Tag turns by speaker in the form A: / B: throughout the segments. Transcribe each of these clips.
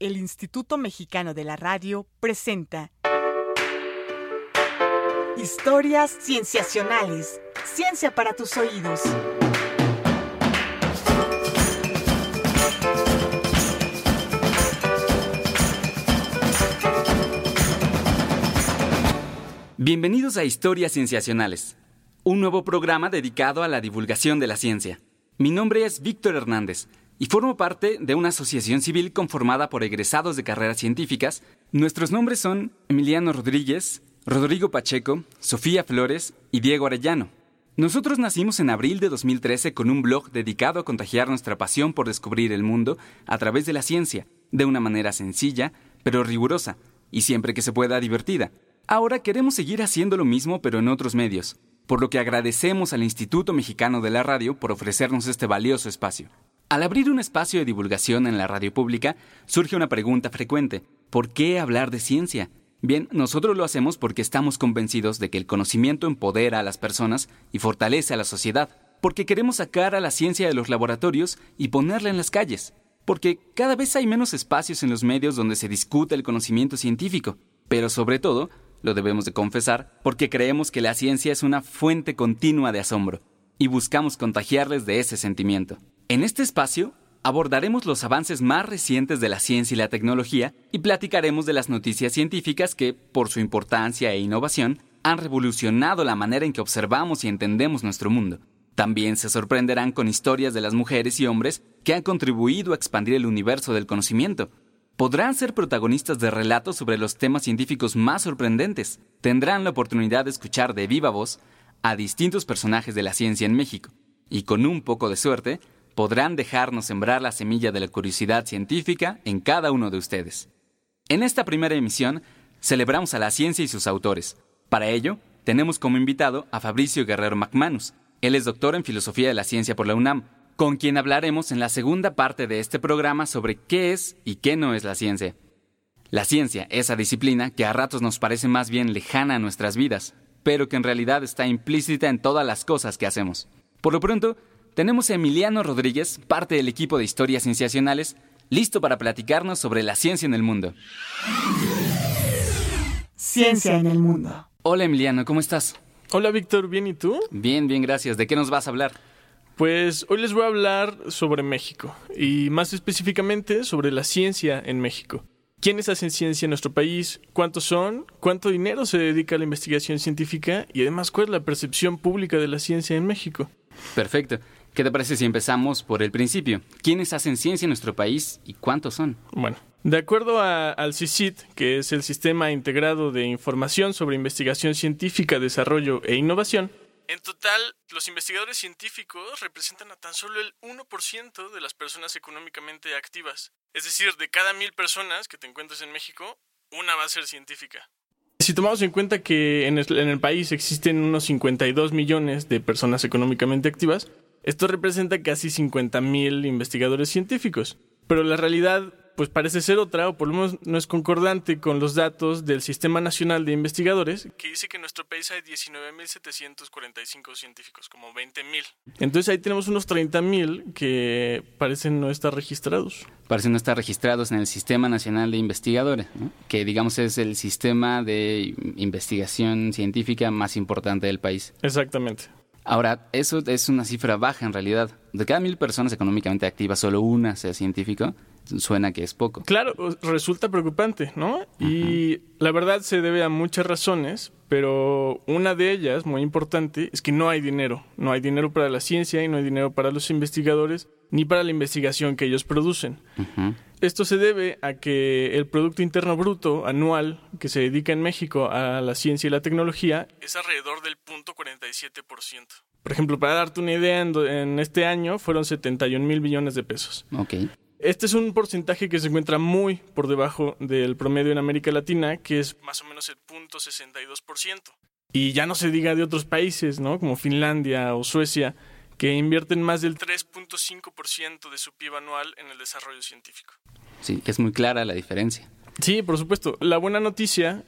A: el Instituto Mexicano de la Radio presenta Historias Cienciacionales. Ciencia para tus oídos.
B: Bienvenidos a Historias Cienciacionales, un nuevo programa dedicado a la divulgación de la ciencia. Mi nombre es Víctor Hernández y formo parte de una asociación civil conformada por egresados de carreras científicas. Nuestros nombres son Emiliano Rodríguez, Rodrigo Pacheco, Sofía Flores y Diego Arellano. Nosotros nacimos en abril de 2013 con un blog dedicado a contagiar nuestra pasión por descubrir el mundo a través de la ciencia, de una manera sencilla, pero rigurosa, y siempre que se pueda divertida. Ahora queremos seguir haciendo lo mismo pero en otros medios, por lo que agradecemos al Instituto Mexicano de la Radio por ofrecernos este valioso espacio. Al abrir un espacio de divulgación en la radio pública, surge una pregunta frecuente. ¿Por qué hablar de ciencia? Bien, nosotros lo hacemos porque estamos convencidos de que el conocimiento empodera a las personas y fortalece a la sociedad, porque queremos sacar a la ciencia de los laboratorios y ponerla en las calles, porque cada vez hay menos espacios en los medios donde se discute el conocimiento científico, pero sobre todo, lo debemos de confesar, porque creemos que la ciencia es una fuente continua de asombro, y buscamos contagiarles de ese sentimiento. En este espacio abordaremos los avances más recientes de la ciencia y la tecnología y platicaremos de las noticias científicas que, por su importancia e innovación, han revolucionado la manera en que observamos y entendemos nuestro mundo. También se sorprenderán con historias de las mujeres y hombres que han contribuido a expandir el universo del conocimiento. Podrán ser protagonistas de relatos sobre los temas científicos más sorprendentes. Tendrán la oportunidad de escuchar de viva voz a distintos personajes de la ciencia en México. Y con un poco de suerte, podrán dejarnos sembrar la semilla de la curiosidad científica en cada uno de ustedes. En esta primera emisión, celebramos a la ciencia y sus autores. Para ello, tenemos como invitado a Fabricio Guerrero McManus. Él es doctor en Filosofía de la Ciencia por la UNAM, con quien hablaremos en la segunda parte de este programa sobre qué es y qué no es la ciencia. La ciencia, esa disciplina que a ratos nos parece más bien lejana a nuestras vidas, pero que en realidad está implícita en todas las cosas que hacemos. Por lo pronto, tenemos a Emiliano Rodríguez, parte del equipo de Historias Cienciacionales, listo para platicarnos sobre la ciencia en el mundo.
A: Ciencia en el mundo.
B: Hola Emiliano, ¿cómo estás?
C: Hola Víctor, ¿bien y tú?
B: Bien, bien, gracias. ¿De qué nos vas a hablar?
C: Pues hoy les voy a hablar sobre México y más específicamente sobre la ciencia en México. ¿Quiénes hacen ciencia en nuestro país? ¿Cuántos son? ¿Cuánto dinero se dedica a la investigación científica? Y además, ¿cuál es la percepción pública de la ciencia en México?
B: Perfecto. ¿Qué te parece si empezamos por el principio? ¿Quiénes hacen ciencia en nuestro país y cuántos son?
C: Bueno, de acuerdo al CICIT, que es el Sistema Integrado de Información sobre Investigación Científica, Desarrollo e Innovación, en total, los investigadores científicos representan a tan solo el 1% de las personas económicamente activas. Es decir, de cada mil personas que te encuentres en México, una va a ser científica. Si tomamos en cuenta que en el país existen unos 52 millones de personas económicamente activas, esto representa casi 50.000 investigadores científicos. Pero la realidad pues parece ser otra, o por lo menos no es concordante con los datos del Sistema Nacional de Investigadores, que dice que en nuestro país hay 19.745 científicos, como 20.000. Entonces ahí tenemos unos 30.000 que parecen no estar registrados.
B: Parecen no estar registrados en el Sistema Nacional de Investigadores, que digamos es el sistema de investigación científica más importante del país.
C: Exactamente.
B: Ahora, eso es una cifra baja en realidad. De cada mil personas económicamente activas, solo una sea científico suena que es poco.
C: Claro, resulta preocupante, ¿no? Y la verdad se debe a muchas razones, pero una de ellas, muy importante, es que no hay dinero. No hay dinero para la ciencia y no hay dinero para los investigadores ni para la investigación que ellos producen. Esto se debe a que el Producto Interno Bruto anual que se dedica en México a la ciencia y la tecnología es alrededor del punto 47%. Por ejemplo, para darte una idea, en, este año fueron 71 mil millones de pesos.
B: Okay.
C: Este es un porcentaje que se encuentra muy por debajo del promedio en América Latina, que es más o menos el punto 62%. Y ya no se diga de otros países, ¿no? Como Finlandia o Suecia, que invierten más del 3.5% de su PIB anual en el desarrollo científico.
B: Sí, es muy clara la diferencia.
C: Sí, por supuesto. La buena noticia,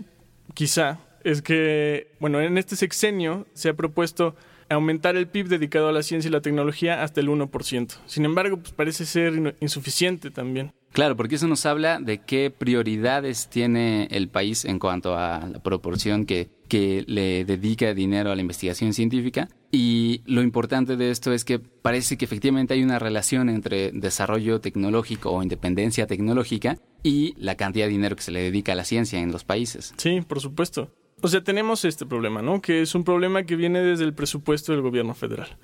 C: quizá, es que, bueno, en este sexenio se ha propuesto aumentar el PIB dedicado a la ciencia y la tecnología hasta el 1%. Sin embargo, pues parece ser insuficiente también.
B: Claro, porque eso nos habla de qué prioridades tiene el país en cuanto a la proporción que, que le dedica dinero a la investigación científica. Y lo importante de esto es que parece que efectivamente hay una relación entre desarrollo tecnológico o independencia tecnológica y la cantidad de dinero que se le dedica a la ciencia en los países.
C: Sí, por supuesto. O sea, tenemos este problema, ¿no? Que es un problema que viene desde el presupuesto del gobierno federal.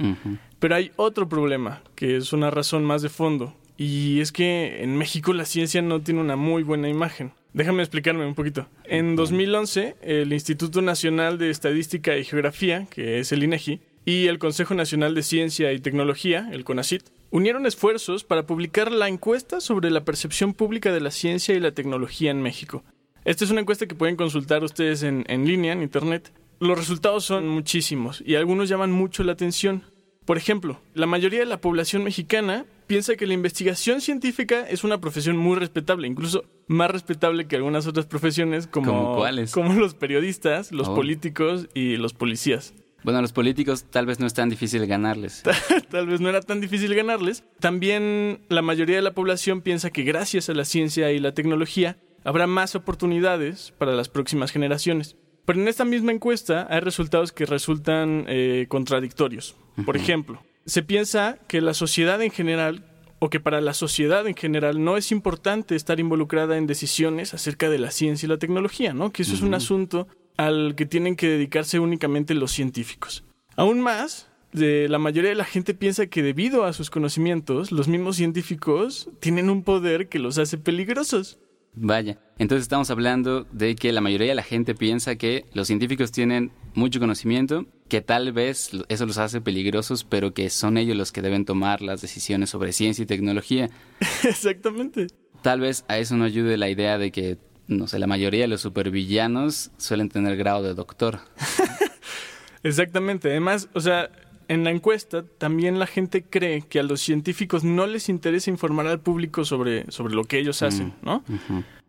C: Pero hay otro problema, que es una razón más de fondo, y es que en México la ciencia no tiene una muy buena imagen. Déjame explicarme un poquito. En 2011, el Instituto Nacional de Estadística y Geografía, que es el INEGI, y el Consejo Nacional de Ciencia y Tecnología, el CONACIT, unieron esfuerzos para publicar la encuesta sobre la percepción pública de la ciencia y la tecnología en México. Esta es una encuesta que pueden consultar ustedes en, en línea, en Internet. Los resultados son muchísimos y algunos llaman mucho la atención. Por ejemplo, la mayoría de la población mexicana piensa que la investigación científica es una profesión muy respetable, incluso más respetable que algunas otras profesiones como, como los periodistas, los oh. políticos y los policías.
B: Bueno, a los políticos tal vez no es tan difícil ganarles.
C: tal vez no era tan difícil ganarles. También la mayoría de la población piensa que gracias a la ciencia y la tecnología habrá más oportunidades para las próximas generaciones. Pero en esta misma encuesta hay resultados que resultan eh, contradictorios. Por ejemplo, se piensa que la sociedad en general o que para la sociedad en general no es importante estar involucrada en decisiones acerca de la ciencia y la tecnología, ¿no? Que eso es un asunto al que tienen que dedicarse únicamente los científicos. Aún más, de, la mayoría de la gente piensa que debido a sus conocimientos, los mismos científicos tienen un poder que los hace peligrosos.
B: Vaya, entonces estamos hablando de que la mayoría de la gente piensa que los científicos tienen mucho conocimiento, que tal vez eso los hace peligrosos, pero que son ellos los que deben tomar las decisiones sobre ciencia y tecnología.
C: Exactamente.
B: Tal vez a eso no ayude la idea de que, no sé, la mayoría de los supervillanos suelen tener grado de doctor.
C: Exactamente. Además, o sea, en la encuesta también la gente cree que a los científicos no les interesa informar al público sobre, sobre lo que ellos hacen, mm, ¿no?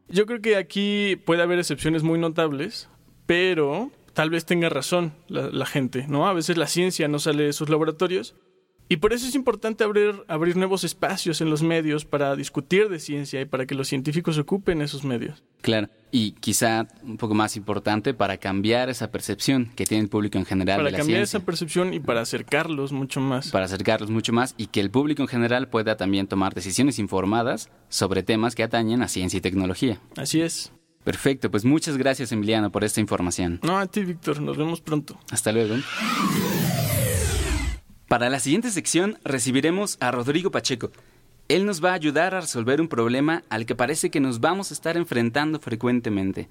C: Yo creo que aquí puede haber excepciones muy notables, pero tal vez tenga razón la, la, gente, ¿no? A veces la ciencia no sale de sus laboratorios y por eso es importante abrir, abrir nuevos espacios en los medios para discutir de ciencia y para que los científicos ocupen esos medios.
B: Claro, y quizá un poco más importante para cambiar esa percepción que tiene el público en general.
C: Para
B: de
C: la cambiar esa percepción y para acercarlos mucho más.
B: Para acercarlos mucho más y que el público en general pueda también tomar decisiones informadas sobre temas que atañen a ciencia y tecnología.
C: Así es.
B: Perfecto, pues muchas gracias Emiliano por esta información.
C: No, a ti Víctor, nos vemos pronto.
B: Hasta luego. Para la siguiente sección recibiremos a Rodrigo Pacheco. Él nos va a ayudar a resolver un problema al que parece que nos vamos a estar enfrentando frecuentemente.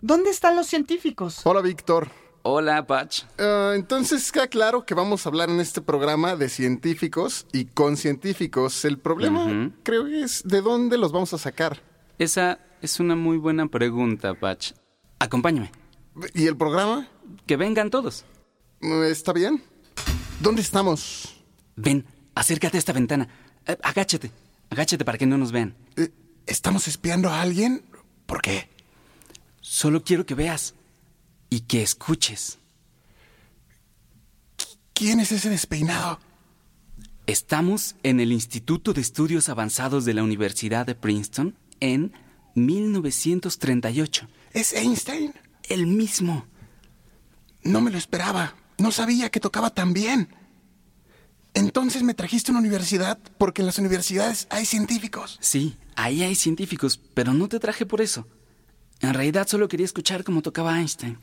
A: ¿Dónde están los científicos?
D: Hola, Víctor.
B: Hola, Pach.
D: Ah, entonces queda claro que vamos a hablar en este programa de científicos y con científicos. El problema, creo que es de dónde los vamos a sacar.
B: Esa es una muy buena pregunta, Pach. Acompáñame.
D: ¿Y el programa?
B: Que vengan todos.
D: ¿Está bien? ¿Dónde estamos?
B: Ven, acércate a esta ventana. Eh, agáchate, agáchate para que no nos vean.
D: Eh, ¿Estamos espiando a alguien? ¿Por qué?
B: Solo quiero que veas y que escuches.
D: ¿Quién es ese despeinado?
B: Estamos en el Instituto de Estudios Avanzados de la Universidad de Princeton en 1938.
D: ¿Es Einstein?
B: El mismo.
D: No me lo esperaba. No sabía que tocaba tan bien. Entonces me trajiste a una universidad porque en las universidades hay científicos.
B: Sí, ahí hay científicos, pero no te traje por eso. En realidad solo quería escuchar cómo tocaba Einstein.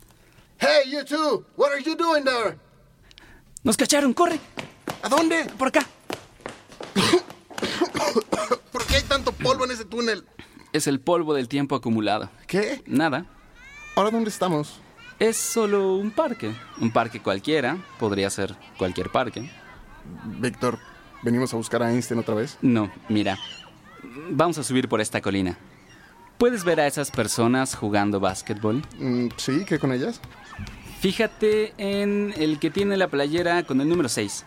D: Hey, you two, what are you doing there?
B: Nos cacharon, corre.
D: ¿A dónde?
B: Por acá.
D: ¿Por qué hay tanto polvo en ese túnel?
B: Es el polvo del tiempo acumulado.
D: ¿Qué?
B: Nada.
D: ¿Ahora dónde estamos?
B: Es solo un parque. Un parque cualquiera. Podría ser cualquier parque.
D: Víctor, ¿venimos a buscar a Einstein otra vez?
B: No, mira. Vamos a subir por esta colina. ¿Puedes ver a esas personas jugando básquetbol?
D: Mm, sí, ¿qué con ellas?
B: Fíjate en el que tiene la playera con el número 6.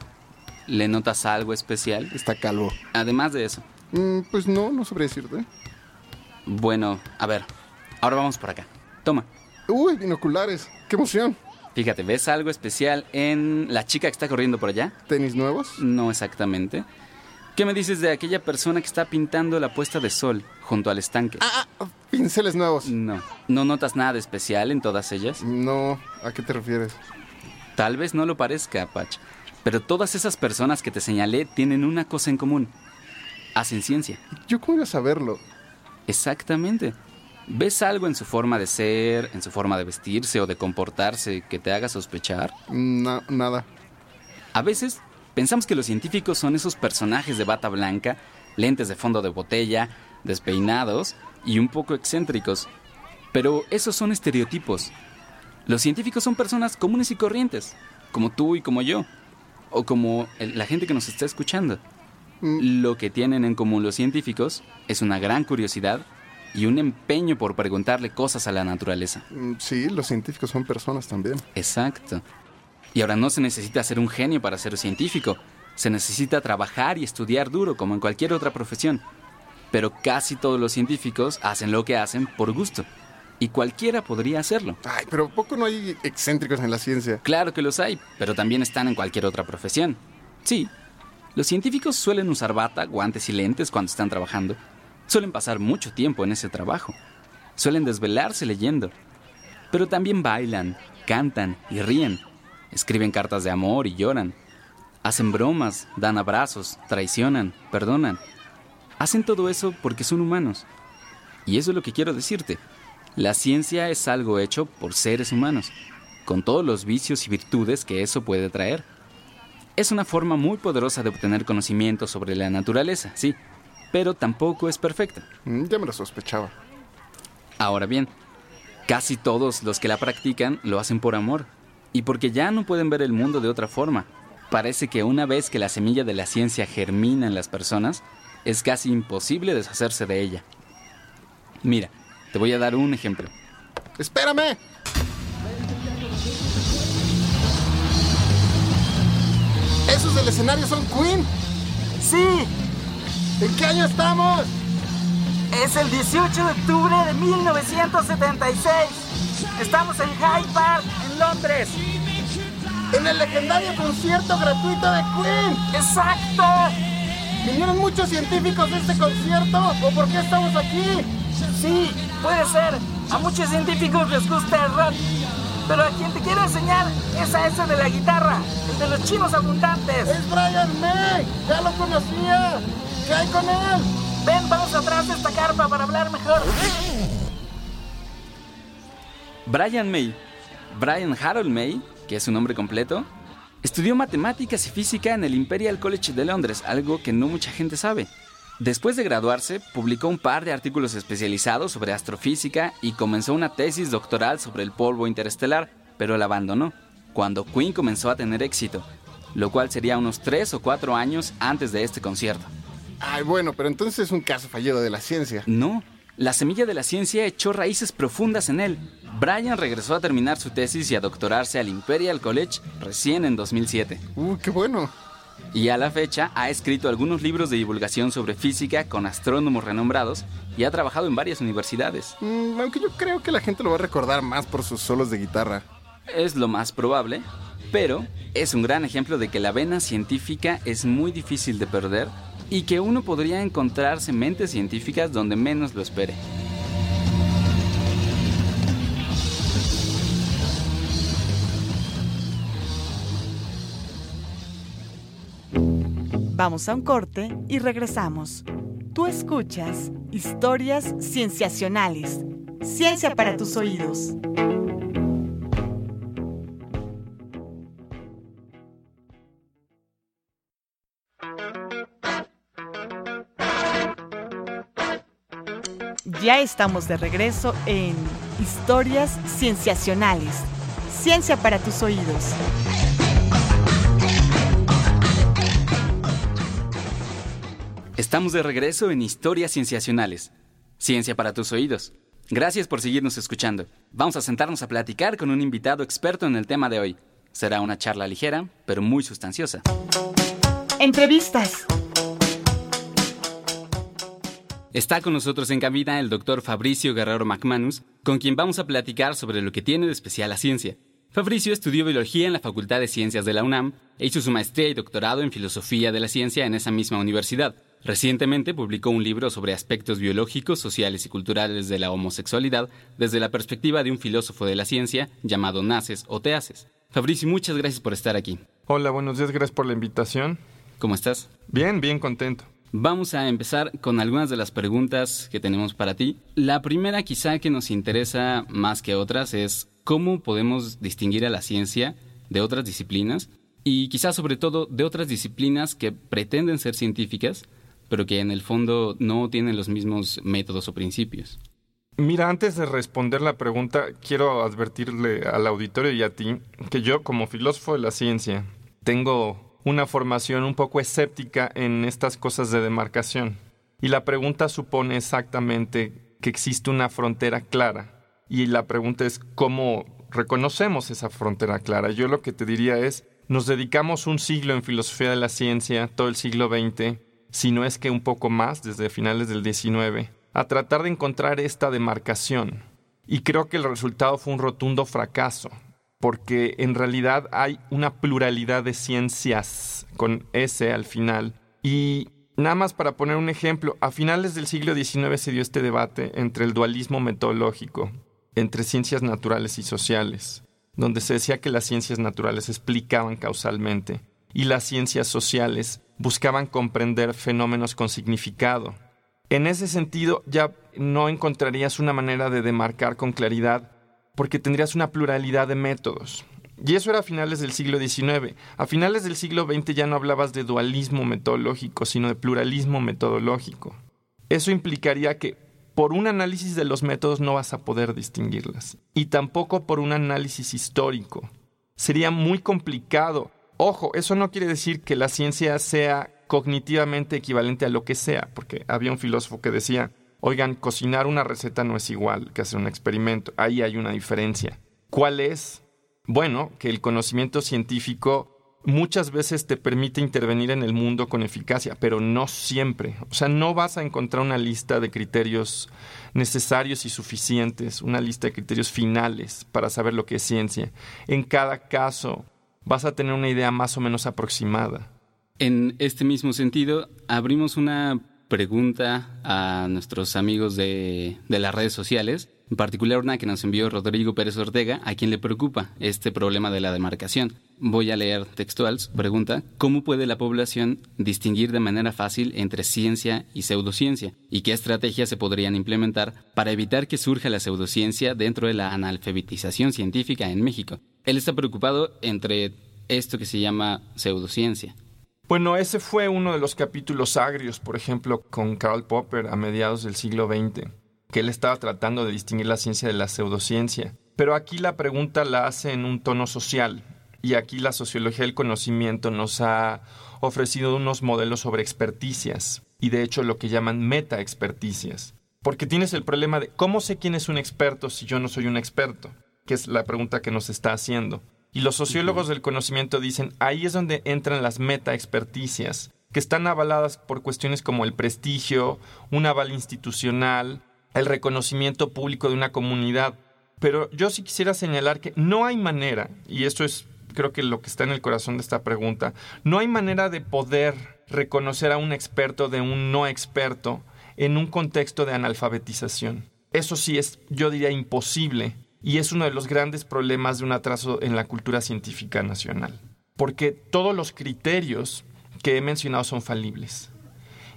B: ¿Le notas algo especial?
D: Está calvo.
B: Además de eso.
D: Mm, pues no, no sabría decirte.
B: Bueno, a ver. Ahora vamos por acá. Toma.
D: Uy, binoculares. ¡Qué emoción!
B: Fíjate, ¿ves algo especial en la chica que está corriendo por allá?
D: ¿Tenis nuevos?
B: No exactamente. ¿Qué me dices de aquella persona que está pintando la puesta de sol junto al estanque?
D: Ah, ah, pinceles nuevos.
B: No. ¿No notas nada de especial en todas ellas?
D: No, ¿a qué te refieres?
B: Tal vez no lo parezca, Patch, pero todas esas personas que te señalé tienen una cosa en común. Hacen ciencia.
D: ¿Yo cómo iba a saberlo?
B: Exactamente. ¿Ves algo en su forma de ser, en su forma de vestirse o de comportarse que te haga sospechar?
D: No, nada.
B: A veces pensamos que los científicos son esos personajes de bata blanca, lentes de fondo de botella, despeinados y un poco excéntricos. Pero esos son estereotipos. Los científicos son personas comunes y corrientes, como tú y como yo, o como el- la gente que nos está escuchando. Lo que tienen en común los científicos es una gran curiosidad y un empeño por preguntarle cosas a la naturaleza.
D: Mm, Sí, los científicos son personas también.
B: Exacto. Y ahora no se necesita ser un genio para ser científico. Se necesita trabajar y estudiar duro como en cualquier otra profesión. Pero casi todos los científicos hacen lo que hacen por gusto. Y cualquiera podría hacerlo.
D: Ay, pero ¿poco no hay excéntricos en la ciencia?
B: Claro que los hay, pero también están en cualquier otra profesión. Sí, los científicos suelen usar bata, guantes y lentes cuando están trabajando. Suelen pasar mucho tiempo en ese trabajo. Suelen desvelarse leyendo. Pero también bailan, cantan y ríen. Escriben cartas de amor y lloran. Hacen bromas, dan abrazos, traicionan, perdonan. Hacen todo eso porque son humanos. Y eso es lo que quiero decirte. La ciencia es algo hecho por seres humanos, con todos los vicios y virtudes que eso puede traer. Es una forma muy poderosa de obtener conocimiento sobre la naturaleza, sí, pero tampoco es perfecta.
D: Mm, Ya me lo sospechaba.
B: Ahora bien, casi todos los que la practican lo hacen por amor y porque ya no pueden ver el mundo de otra forma. Parece que una vez que la semilla de la ciencia germina en las personas, es casi imposible deshacerse de ella. Mira, te voy a dar un ejemplo.
D: ¡Espérame! ¿Esos del escenario son Queen?
E: Sí,
D: ¿En qué año estamos?
E: es el 18 de octubre de 1976. Estamos en Hyde Park, en Londres.
D: En el legendario concierto gratuito de Queen.
E: ¡Exacto!
D: ¿Vinieron muchos científicos de este concierto? ¿O por qué estamos aquí?
E: Sí, puede ser. A muchos científicos les gusta el rock. Pero a quien te quiero enseñar es a ese de la guitarra, el de los chinos abundantes.
D: ¡Es Brian May! ¡Ya lo conocía! ¿Qué?
E: Ven, vamos atrás de esta carpa para hablar mejor.
B: Brian May, Brian Harold May, que es su nombre completo, estudió matemáticas y física en el Imperial College de Londres, algo que no mucha gente sabe. Después de graduarse, publicó un par de artículos especializados sobre astrofísica y comenzó una tesis doctoral sobre el polvo interestelar, pero la abandonó cuando Queen comenzó a tener éxito, lo cual sería unos tres o cuatro años antes de este concierto.
D: Ay, bueno, pero entonces es un caso fallido de la ciencia.
B: No, la semilla de la ciencia echó raíces profundas en él. Brian regresó a terminar su tesis y a doctorarse al Imperial College recién en 2007.
D: ¡Uh, qué bueno!
B: Y a la fecha ha escrito algunos libros de divulgación sobre física con astrónomos renombrados y ha trabajado en varias universidades.
D: Mm, aunque yo creo que la gente lo va a recordar más por sus solos de guitarra.
B: Es lo más probable, pero es un gran ejemplo de que la vena científica es muy difícil de perder y que uno podría encontrarse mentes científicas donde menos lo espere.
A: Vamos a un corte y regresamos. Tú escuchas historias cienciacionales. Ciencia para tus oídos. Ya estamos de regreso en Historias Cienciacionales. Ciencia para tus oídos.
B: Estamos de regreso en Historias Cienciacionales. Ciencia para tus oídos. Gracias por seguirnos escuchando. Vamos a sentarnos a platicar con un invitado experto en el tema de hoy. Será una charla ligera, pero muy sustanciosa.
A: Entrevistas.
B: Está con nosotros en cabina el doctor Fabricio Guerrero McManus, con quien vamos a platicar sobre lo que tiene de especial la ciencia. Fabricio estudió biología en la Facultad de Ciencias de la UNAM e hizo su maestría y doctorado en filosofía de la ciencia en esa misma universidad. Recientemente publicó un libro sobre aspectos biológicos, sociales y culturales de la homosexualidad desde la perspectiva de un filósofo de la ciencia llamado Naces o Te Haces. Fabricio, muchas gracias por estar aquí.
F: Hola, buenos días, gracias por la invitación.
B: ¿Cómo estás?
F: Bien, bien contento.
B: Vamos a empezar con algunas de las preguntas que tenemos para ti. La primera quizá que nos interesa más que otras es cómo podemos distinguir a la ciencia de otras disciplinas y quizá sobre todo de otras disciplinas que pretenden ser científicas, pero que en el fondo no tienen los mismos métodos o principios.
F: Mira, antes de responder la pregunta, quiero advertirle al auditorio y a ti que yo, como filósofo de la ciencia, tengo una formación un poco escéptica en estas cosas de demarcación. Y la pregunta supone exactamente que existe una frontera clara. Y la pregunta es cómo reconocemos esa frontera clara. Yo lo que te diría es, nos dedicamos un siglo en filosofía de la ciencia, todo el siglo XX, si no es que un poco más, desde finales del XIX, a tratar de encontrar esta demarcación. Y creo que el resultado fue un rotundo fracaso, porque en realidad hay una pluralidad de ciencias con S al final. Y nada más para poner un ejemplo, a finales del siglo XIX se dio este debate entre el dualismo metodológico, entre ciencias naturales y sociales, donde se decía que las ciencias naturales explicaban causalmente y las ciencias sociales buscaban comprender fenómenos con significado. En ese sentido, ya no encontrarías una manera de demarcar con claridad porque tendrías una pluralidad de métodos. Y eso era a finales del siglo XIX. A finales del siglo XX ya no hablabas de dualismo metodológico, sino de pluralismo metodológico. Eso implicaría que por un análisis de los métodos no vas a poder distinguirlas, y tampoco por un análisis histórico. Sería muy complicado Ojo, eso no quiere decir que la ciencia sea cognitivamente equivalente a lo que sea, porque había un filósofo que decía, oigan, cocinar una receta no es igual que hacer un experimento, ahí hay una diferencia. ¿Cuál es? Bueno, que el conocimiento científico muchas veces te permite intervenir en el mundo con eficacia, pero no siempre. O sea, no vas a encontrar una lista de criterios necesarios y suficientes, una lista de criterios finales para saber lo que es ciencia. En cada caso, vas a tener una idea más o menos aproximada.
B: En este mismo sentido, abrimos una pregunta a nuestros amigos de, las redes sociales, en particular una que nos envió Rodrigo Pérez Ortega, a quien le preocupa este problema de la demarcación. Voy a leer textual su pregunta, ¿cómo puede la población distinguir de manera fácil entre ciencia y pseudociencia? ¿Y qué estrategias se podrían implementar para evitar que surja la pseudociencia dentro de la analfabetización científica en México? Él está preocupado entre esto que se llama pseudociencia.
F: Bueno, ese fue uno de los capítulos agrios, por ejemplo, con Karl Popper a mediados del siglo XX, que él estaba tratando de distinguir la ciencia de la pseudociencia. Pero aquí la pregunta la hace en un tono social, y aquí la sociología del conocimiento nos ha ofrecido unos modelos sobre experticias, y de hecho lo que llaman meta-experticias. Porque tienes el problema de cómo sé quién es un experto si yo no soy un experto que es la pregunta que nos está haciendo. Y los sociólogos del conocimiento dicen, ahí es donde entran las meta-experticias, que están avaladas por cuestiones como el prestigio, un aval institucional, el reconocimiento público de una comunidad. Pero yo sí quisiera señalar que no hay manera, y esto es creo que lo que está en el corazón de esta pregunta, no hay manera de poder reconocer a un experto de un no experto en un contexto de analfabetización. Eso sí es, yo diría, imposible y es uno de los grandes problemas de un atraso en la cultura científica nacional, porque todos los criterios que he mencionado son falibles.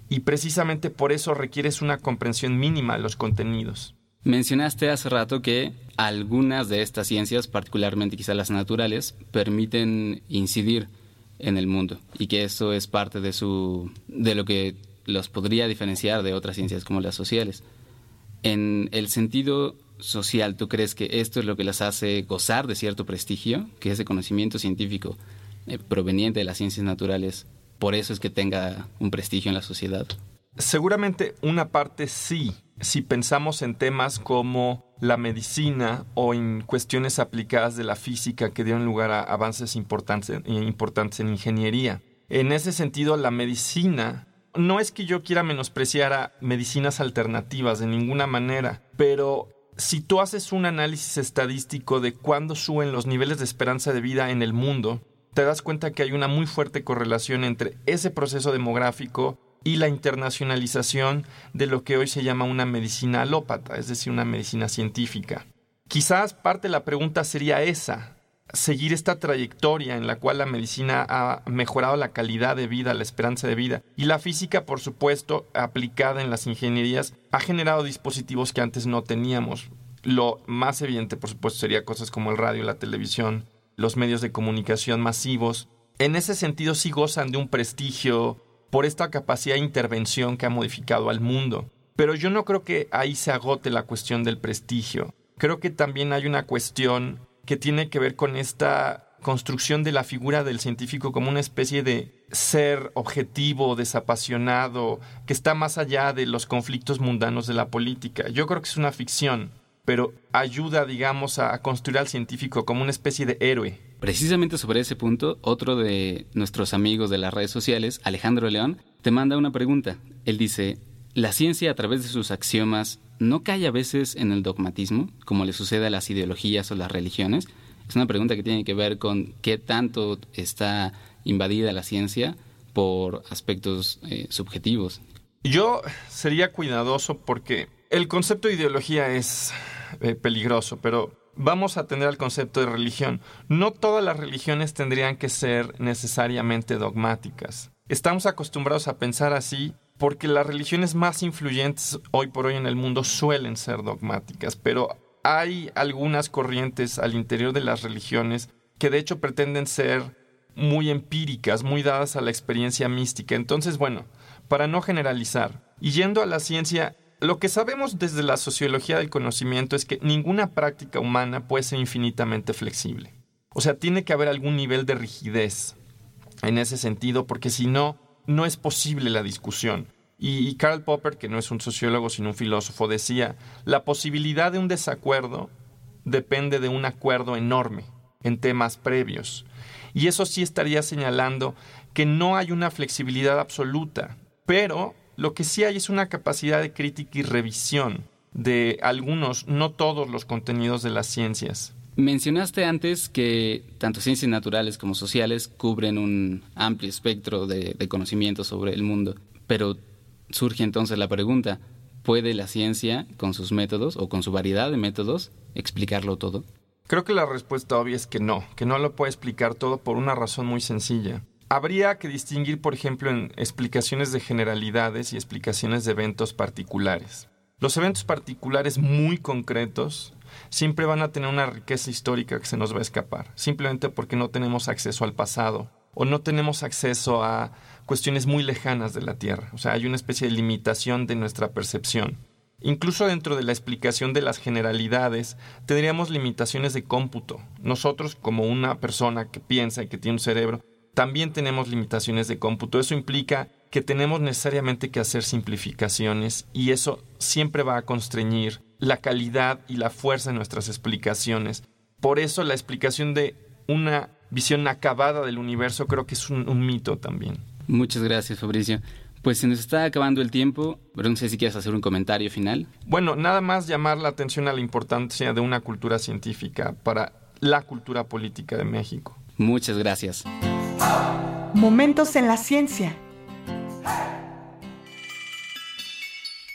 F: Y precisamente por eso requieres una comprensión mínima de los contenidos.
B: Mencionaste hace rato que algunas de estas ciencias, particularmente quizá las naturales, permiten incidir en el mundo y que eso es parte de su de lo que los podría diferenciar de otras ciencias como las sociales. En el sentido social, ¿tú crees que esto es lo que las hace gozar de cierto prestigio? Que ese conocimiento científico eh, proveniente de las ciencias naturales, por eso es que tenga un prestigio en la sociedad?
F: Seguramente una parte sí, si pensamos en temas como la medicina o en cuestiones aplicadas de la física que dieron lugar a avances importantes, importantes en ingeniería. En ese sentido, la medicina no es que yo quiera menospreciar a medicinas alternativas de ninguna manera, pero si tú haces un análisis estadístico de cuándo suben los niveles de esperanza de vida en el mundo, te das cuenta que hay una muy fuerte correlación entre ese proceso demográfico y la internacionalización de lo que hoy se llama una medicina alópata, es decir, una medicina científica. Quizás parte de la pregunta sería esa, seguir esta trayectoria en la cual la medicina ha mejorado la calidad de vida, la esperanza de vida, y la física, por supuesto, aplicada en las ingenierías, ha generado dispositivos que antes no teníamos. Lo más evidente, por supuesto, sería cosas como el radio, la televisión, los medios de comunicación masivos. En ese sentido sí gozan de un prestigio por esta capacidad de intervención que ha modificado al mundo. Pero yo no creo que ahí se agote la cuestión del prestigio. Creo que también hay una cuestión que tiene que ver con esta construcción de la figura del científico como una especie de ser objetivo, desapasionado, que está más allá de los conflictos mundanos de la política. Yo creo que es una ficción, pero ayuda, digamos, a construir al científico como una especie de héroe.
B: Precisamente sobre ese punto, otro de nuestros amigos de las redes sociales, Alejandro León, te manda una pregunta. Él dice, ¿la ciencia a través de sus axiomas no cae a veces en el dogmatismo, como le sucede a las ideologías o las religiones? Es una pregunta que tiene que ver con qué tanto está invadida la ciencia por aspectos eh, subjetivos.
F: Yo sería cuidadoso porque el concepto de ideología es eh, peligroso, pero vamos a tener el concepto de religión. No todas las religiones tendrían que ser necesariamente dogmáticas. Estamos acostumbrados a pensar así porque las religiones más influyentes hoy por hoy en el mundo suelen ser dogmáticas, pero hay algunas corrientes al interior de las religiones que de hecho pretenden ser muy empíricas, muy dadas a la experiencia mística. Entonces, bueno, para no generalizar, y yendo a la ciencia, lo que sabemos desde la sociología del conocimiento es que ninguna práctica humana puede ser infinitamente flexible. O sea, tiene que haber algún nivel de rigidez en ese sentido, porque si no, no es posible la discusión. Y, Karl Popper, que no es un sociólogo sino un filósofo, decía, la posibilidad de un desacuerdo depende de un acuerdo enorme en temas previos. Y eso sí estaría señalando que no hay una flexibilidad absoluta, pero lo que sí hay es una capacidad de crítica y revisión de algunos, no todos los contenidos de las ciencias.
B: Mencionaste antes que tanto ciencias naturales como sociales cubren un amplio espectro de, conocimiento sobre el mundo, pero surge entonces la pregunta, ¿puede la ciencia, con sus métodos o con su variedad de métodos, explicarlo todo?
F: Creo que la respuesta obvia es que no, que no lo puede explicar todo por una razón muy sencilla. Habría que distinguir, por ejemplo, en explicaciones de generalidades y explicaciones de eventos particulares. Los eventos particulares muy concretos siempre van a tener una riqueza histórica que se nos va a escapar, simplemente porque no tenemos acceso al pasado o no tenemos acceso a cuestiones muy lejanas de la Tierra. O sea, hay una especie de limitación de nuestra percepción. Incluso dentro de la explicación de las generalidades, tendríamos limitaciones de cómputo. Nosotros, como una persona que piensa y que tiene un cerebro, también tenemos limitaciones de cómputo. Eso implica que tenemos necesariamente que hacer simplificaciones y eso siempre va a constreñir la calidad y la fuerza de nuestras explicaciones. Por eso la explicación de una visión acabada del universo creo que es un, mito también.
B: Muchas gracias, Fabricio. Pues se nos está acabando el tiempo, pero no sé si quieres hacer un comentario final.
F: Bueno, nada más llamar la atención a la importancia de una cultura científica para la cultura política de México.
B: Muchas gracias.
A: Momentos en la ciencia.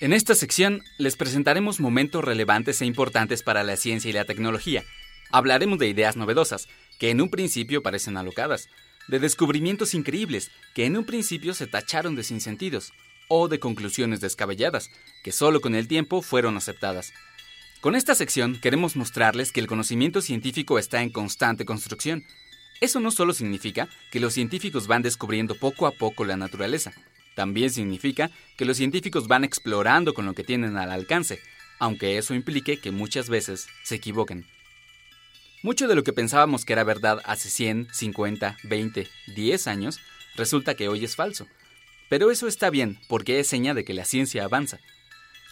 B: En esta sección les presentaremos momentos relevantes e importantes para la ciencia y la tecnología. Hablaremos de ideas novedosas, que en un principio parecen alocadas, de descubrimientos increíbles, que en un principio se tacharon de sinsentidos, o de conclusiones descabelladas, que solo con el tiempo fueron aceptadas. Con esta sección queremos mostrarles que el conocimiento científico está en constante construcción. Eso no solo significa que los científicos van descubriendo poco a poco la naturaleza, también significa que los científicos van explorando con lo que tienen al alcance, aunque eso implique que muchas veces se equivoquen. Mucho de lo que pensábamos que era verdad hace 100, 50, 20, 10 años, resulta que hoy es falso. Pero eso está bien, porque es seña de que la ciencia avanza.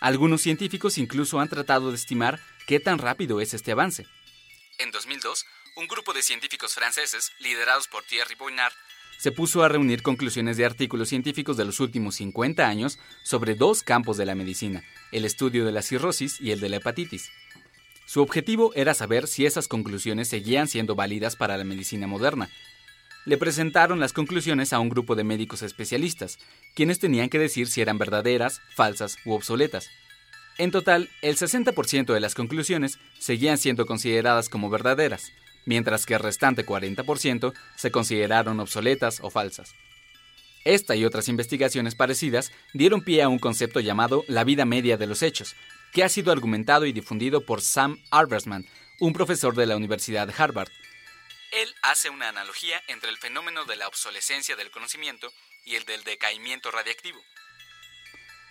B: Algunos científicos incluso han tratado de estimar qué tan rápido es este avance. En 2002, un grupo de científicos franceses, liderados por Thierry Bonnard, se puso a reunir conclusiones de artículos científicos de los últimos 50 años sobre dos campos de la medicina, el estudio de la cirrosis y el de la hepatitis. Su objetivo era saber si esas conclusiones seguían siendo válidas para la medicina moderna. Le presentaron las conclusiones a un grupo de médicos especialistas, quienes tenían que decir si eran verdaderas, falsas u obsoletas. En total, el 60% de las conclusiones seguían siendo consideradas como verdaderas, mientras que el restante 40% se consideraron obsoletas o falsas. Esta y otras investigaciones parecidas dieron pie a un concepto llamado la vida media de los hechos, que ha sido argumentado y difundido por Sam Arbersman, un profesor de la Universidad de Harvard. Él hace una analogía entre el fenómeno de la obsolescencia del conocimiento y el del decaimiento radiactivo.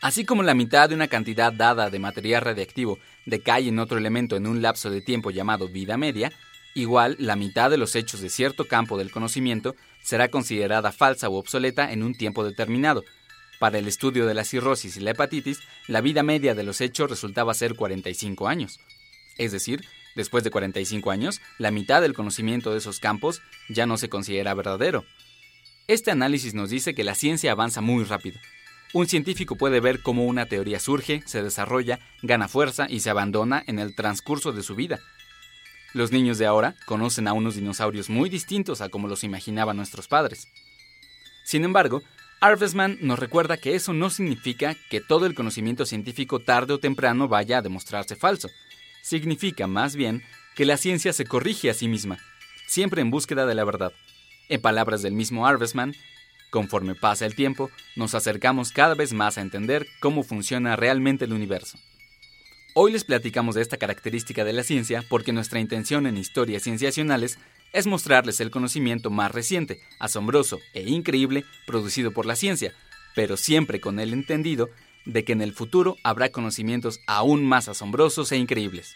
B: Así como la mitad de una cantidad dada de material radiactivo decae en otro elemento en un lapso de tiempo llamado vida media, igual la mitad de los hechos de cierto campo del conocimiento será considerada falsa u obsoleta en un tiempo determinado, para el estudio de la cirrosis y la hepatitis, la vida media de los hechos resultaba ser 45 años. Es decir, después de 45 años, la mitad del conocimiento de esos campos ya no se considera verdadero. Este análisis nos dice que la ciencia avanza muy rápido. Un científico puede ver cómo una teoría surge, se desarrolla, gana fuerza y se abandona en el transcurso de su vida. Los niños de ahora conocen a unos dinosaurios muy distintos a como los imaginaban nuestros padres. Sin embargo, Arvesman nos recuerda que eso no significa que todo el conocimiento científico tarde o temprano vaya a demostrarse falso. Significa más bien que la ciencia se corrige a sí misma, siempre en búsqueda de la verdad. En palabras del mismo Arvesman, conforme pasa el tiempo, nos acercamos cada vez más a entender cómo funciona realmente el universo. Hoy les platicamos de esta característica de la ciencia porque nuestra intención en historias cienciacionales es mostrarles el conocimiento más reciente, asombroso e increíble producido por la ciencia, pero siempre con el entendido de que en el futuro habrá conocimientos aún más asombrosos e increíbles.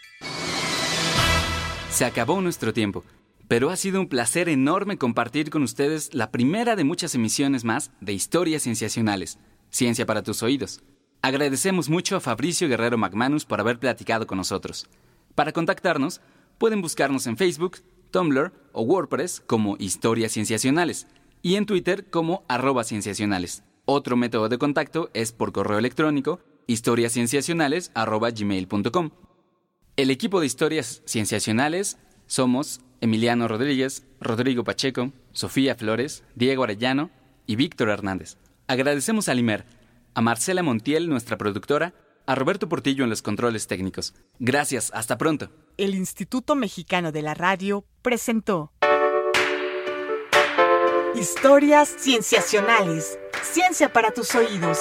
B: Se acabó nuestro tiempo, pero ha sido un placer enorme compartir con ustedes la primera de muchas emisiones más de Historias Cienciacionales, Ciencia para tus oídos. Agradecemos mucho a Fabricio Guerrero McManus por haber platicado con nosotros. Para contactarnos, pueden buscarnos en Facebook, Tumblr o WordPress como Historias Cienciacionales y en Twitter como arroba cienciacionales. Otro método de contacto es por correo electrónico historiascienciacionales.gmail.com. El equipo de historias cienciacionales somos Emiliano Rodríguez, Rodrigo Pacheco, Sofía Flores, Diego Arellano y Víctor Hernández. Agradecemos a Limer, a Marcela Montiel, nuestra productora, a Roberto Portillo en los controles técnicos. Gracias, hasta pronto.
A: El Instituto Mexicano de la Radio presentó Historias Cienciacionales. Ciencia para tus oídos.